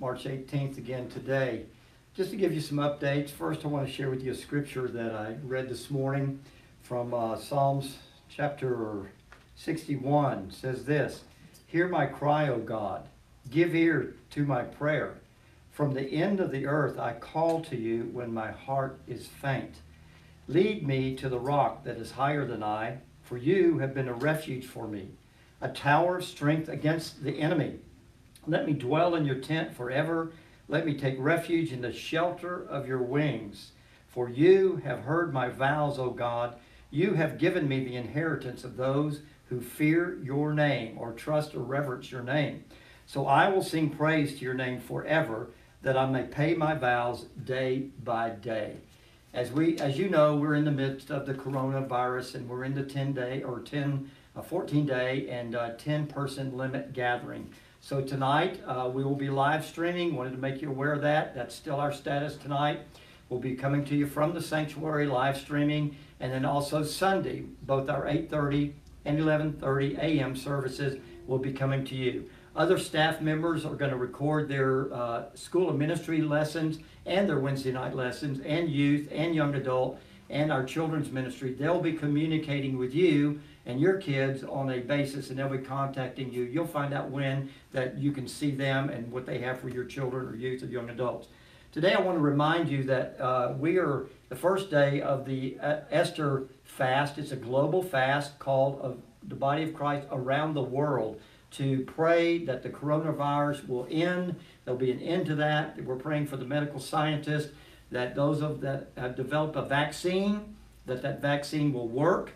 March 18th again today. Just to give you some updates, first I want to share with you a scripture that I read this morning from uh, Psalms chapter 61. It says this Hear my cry, O God, give ear to my prayer. From the end of the earth I call to you when my heart is faint. Lead me to the rock that is higher than I, for you have been a refuge for me, a tower of strength against the enemy. Let me dwell in your tent forever. Let me take refuge in the shelter of your wings. For you have heard my vows, O God. You have given me the inheritance of those who fear your name or trust or reverence your name. So I will sing praise to your name forever, that I may pay my vows day by day. As we, as you know, we're in the midst of the coronavirus, and we're in the 10 day or 10, uh, 14 day and uh, 10 person limit gathering. So tonight uh, we will be live streaming. Wanted to make you aware of that. That's still our status tonight. We'll be coming to you from the sanctuary live streaming, and then also Sunday, both our 8:30 and 11:30 a.m. services will be coming to you. Other staff members are going to record their uh, school of ministry lessons and their Wednesday night lessons, and youth and young adult, and our children's ministry. They'll be communicating with you and your kids on a basis and they'll be contacting you. You'll find out when that you can see them and what they have for your children or youth or young adults. Today I want to remind you that uh, we are the first day of the uh, Esther fast. It's a global fast called of the body of Christ around the world to pray that the coronavirus will end. There'll be an end to that. We're praying for the medical scientists that those of that have developed a vaccine, that that vaccine will work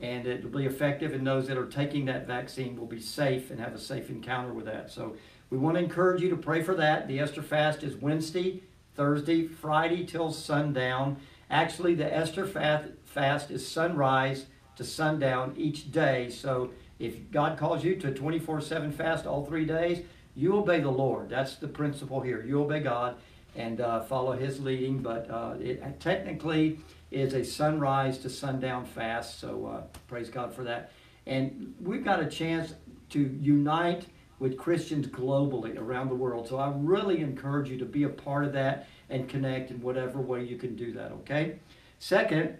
and it will be effective and those that are taking that vaccine will be safe and have a safe encounter with that. So we want to encourage you to pray for that. The Esther fast is Wednesday, Thursday, Friday till sundown. Actually, the Esther fast is sunrise to sundown each day. So if God calls you to a 24-7 fast all three days, you obey the Lord. That's the principle here. You obey God and uh, follow His leading. But uh, it, technically, is a sunrise to sundown fast. So uh, praise God for that. And we've got a chance to unite with Christians globally around the world. So I really encourage you to be a part of that and connect in whatever way you can do that, okay? Second,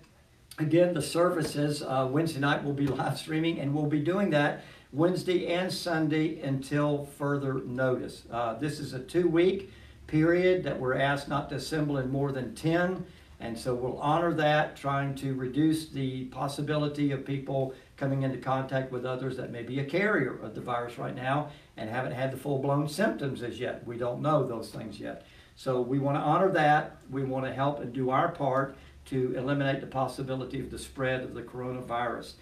again, the services, uh, Wednesday night will be live streaming, and we'll be doing that Wednesday and Sunday until further notice. Uh, this is a two week period that we're asked not to assemble in more than 10. And so we'll honor that, trying to reduce the possibility of people coming into contact with others that may be a carrier of the virus right now and haven't had the full blown symptoms as yet. We don't know those things yet. So we want to honor that. We want to help and do our part to eliminate the possibility of the spread of the coronavirus.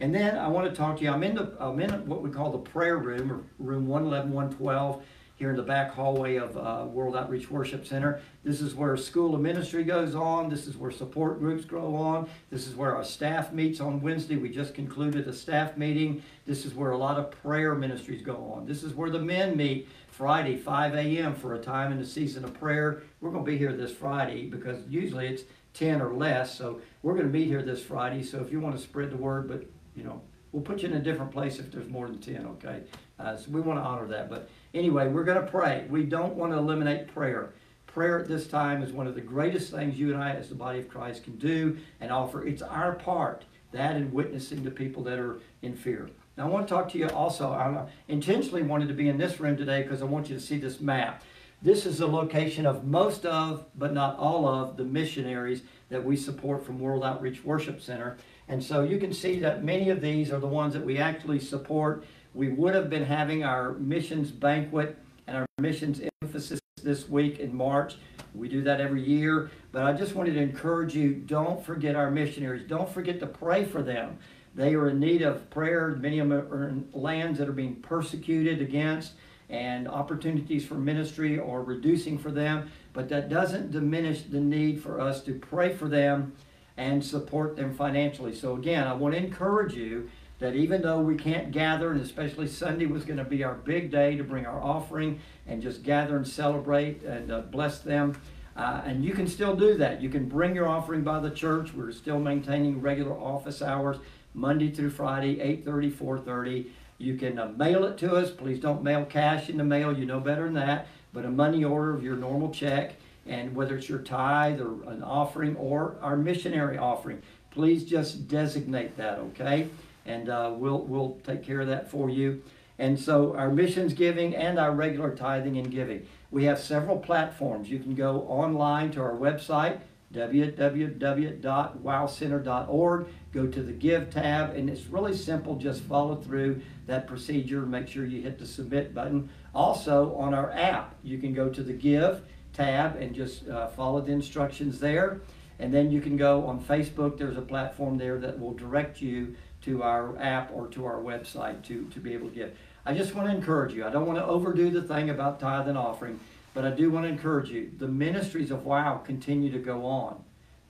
And then I want to talk to you. I'm in, the, I'm in what we call the prayer room, or room 111, 112 here in the back hallway of uh, World Outreach Worship Center. This is where School of Ministry goes on. This is where support groups grow on. This is where our staff meets on Wednesday. We just concluded a staff meeting. This is where a lot of prayer ministries go on. This is where the men meet Friday, 5 a.m. for a time in the season of prayer. We're going to be here this Friday because usually it's 10 or less. So we're going to meet here this Friday. So if you want to spread the word, but you know, we'll put you in a different place if there's more than 10, okay? Uh, so we want to honor that. But Anyway, we're going to pray. We don't want to eliminate prayer. Prayer at this time is one of the greatest things you and I, as the body of Christ, can do and offer. It's our part, that and witnessing to people that are in fear. Now, I want to talk to you also. I intentionally wanted to be in this room today because I want you to see this map. This is the location of most of, but not all of, the missionaries that we support from World Outreach Worship Center. And so you can see that many of these are the ones that we actually support we would have been having our missions banquet and our missions emphasis this week in March. We do that every year. But I just wanted to encourage you don't forget our missionaries. Don't forget to pray for them. They are in need of prayer. Many of them are in lands that are being persecuted against and opportunities for ministry are reducing for them. But that doesn't diminish the need for us to pray for them and support them financially. So, again, I want to encourage you that even though we can't gather, and especially Sunday was going to be our big day to bring our offering and just gather and celebrate and uh, bless them. Uh, and you can still do that. You can bring your offering by the church. We're still maintaining regular office hours, Monday through Friday, 8:30, 4:30. You can uh, mail it to us. Please don't mail cash in the mail. You know better than that. But a money order of your normal check, and whether it's your tithe or an offering or our missionary offering, please just designate that, okay? And uh, we'll we'll take care of that for you. And so our missions giving and our regular tithing and giving. We have several platforms. You can go online to our website, www.wowcenter.org. Go to the Give tab, and it's really simple. Just follow through that procedure. Make sure you hit the Submit button. Also, on our app, you can go to the Give tab and just uh, follow the instructions there. And then you can go on Facebook. There's a platform there that will direct you to our app or to our website to, to be able to give. I just want to encourage you. I don't want to overdo the thing about tithe and offering, but I do want to encourage you. The ministries of WOW continue to go on.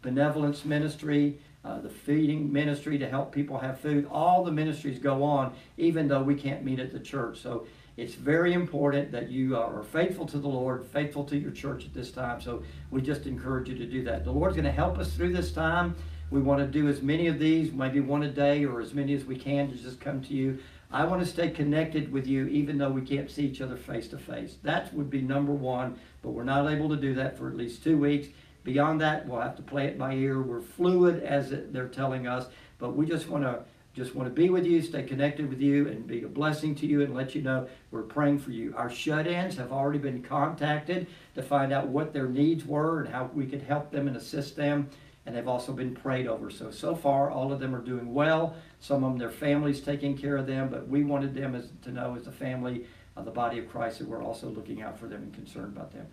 Benevolence ministry, uh, the feeding ministry to help people have food, all the ministries go on, even though we can't meet at the church. So it's very important that you are faithful to the Lord, faithful to your church at this time. So we just encourage you to do that. The Lord's going to help us through this time. We want to do as many of these, maybe one a day or as many as we can to just come to you. I want to stay connected with you even though we can't see each other face to face. That would be number one, but we're not able to do that for at least two weeks. Beyond that, we'll have to play it by ear. We're fluid as they're telling us, but we just want to just want to be with you, stay connected with you, and be a blessing to you and let you know we're praying for you. Our shut ins have already been contacted to find out what their needs were and how we could help them and assist them and they've also been prayed over. So, so far, all of them are doing well. Some of them, their families taking care of them, but we wanted them as, to know as a family of the body of Christ that we're also looking out for them and concerned about them.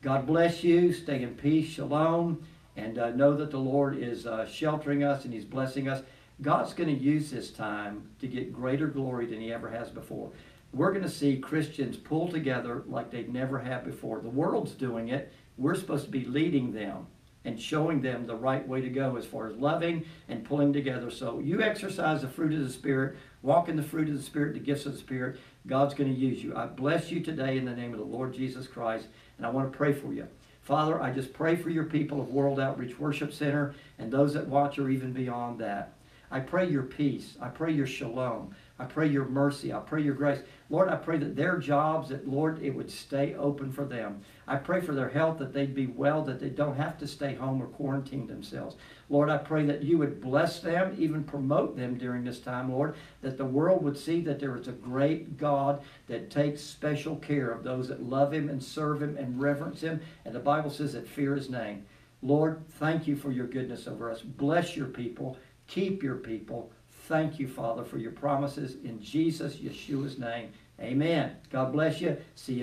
God bless you. Stay in peace. Shalom. And uh, know that the Lord is uh, sheltering us and He's blessing us. God's going to use this time to get greater glory than He ever has before. We're going to see Christians pull together like they've never have before. The world's doing it. We're supposed to be leading them and showing them the right way to go as far as loving and pulling together. So you exercise the fruit of the Spirit, walk in the fruit of the Spirit, the gifts of the Spirit. God's going to use you. I bless you today in the name of the Lord Jesus Christ, and I want to pray for you. Father, I just pray for your people of World Outreach Worship Center and those that watch or even beyond that. I pray your peace. I pray your shalom. I pray your mercy. I pray your grace. Lord, I pray that their jobs, that Lord, it would stay open for them. I pray for their health, that they'd be well, that they don't have to stay home or quarantine themselves. Lord, I pray that you would bless them, even promote them during this time, Lord, that the world would see that there is a great God that takes special care of those that love him and serve him and reverence him. And the Bible says that fear his name. Lord, thank you for your goodness over us. Bless your people. Keep your people. Thank you, Father, for your promises in Jesus, Yeshua's name. Amen. God bless you. See you.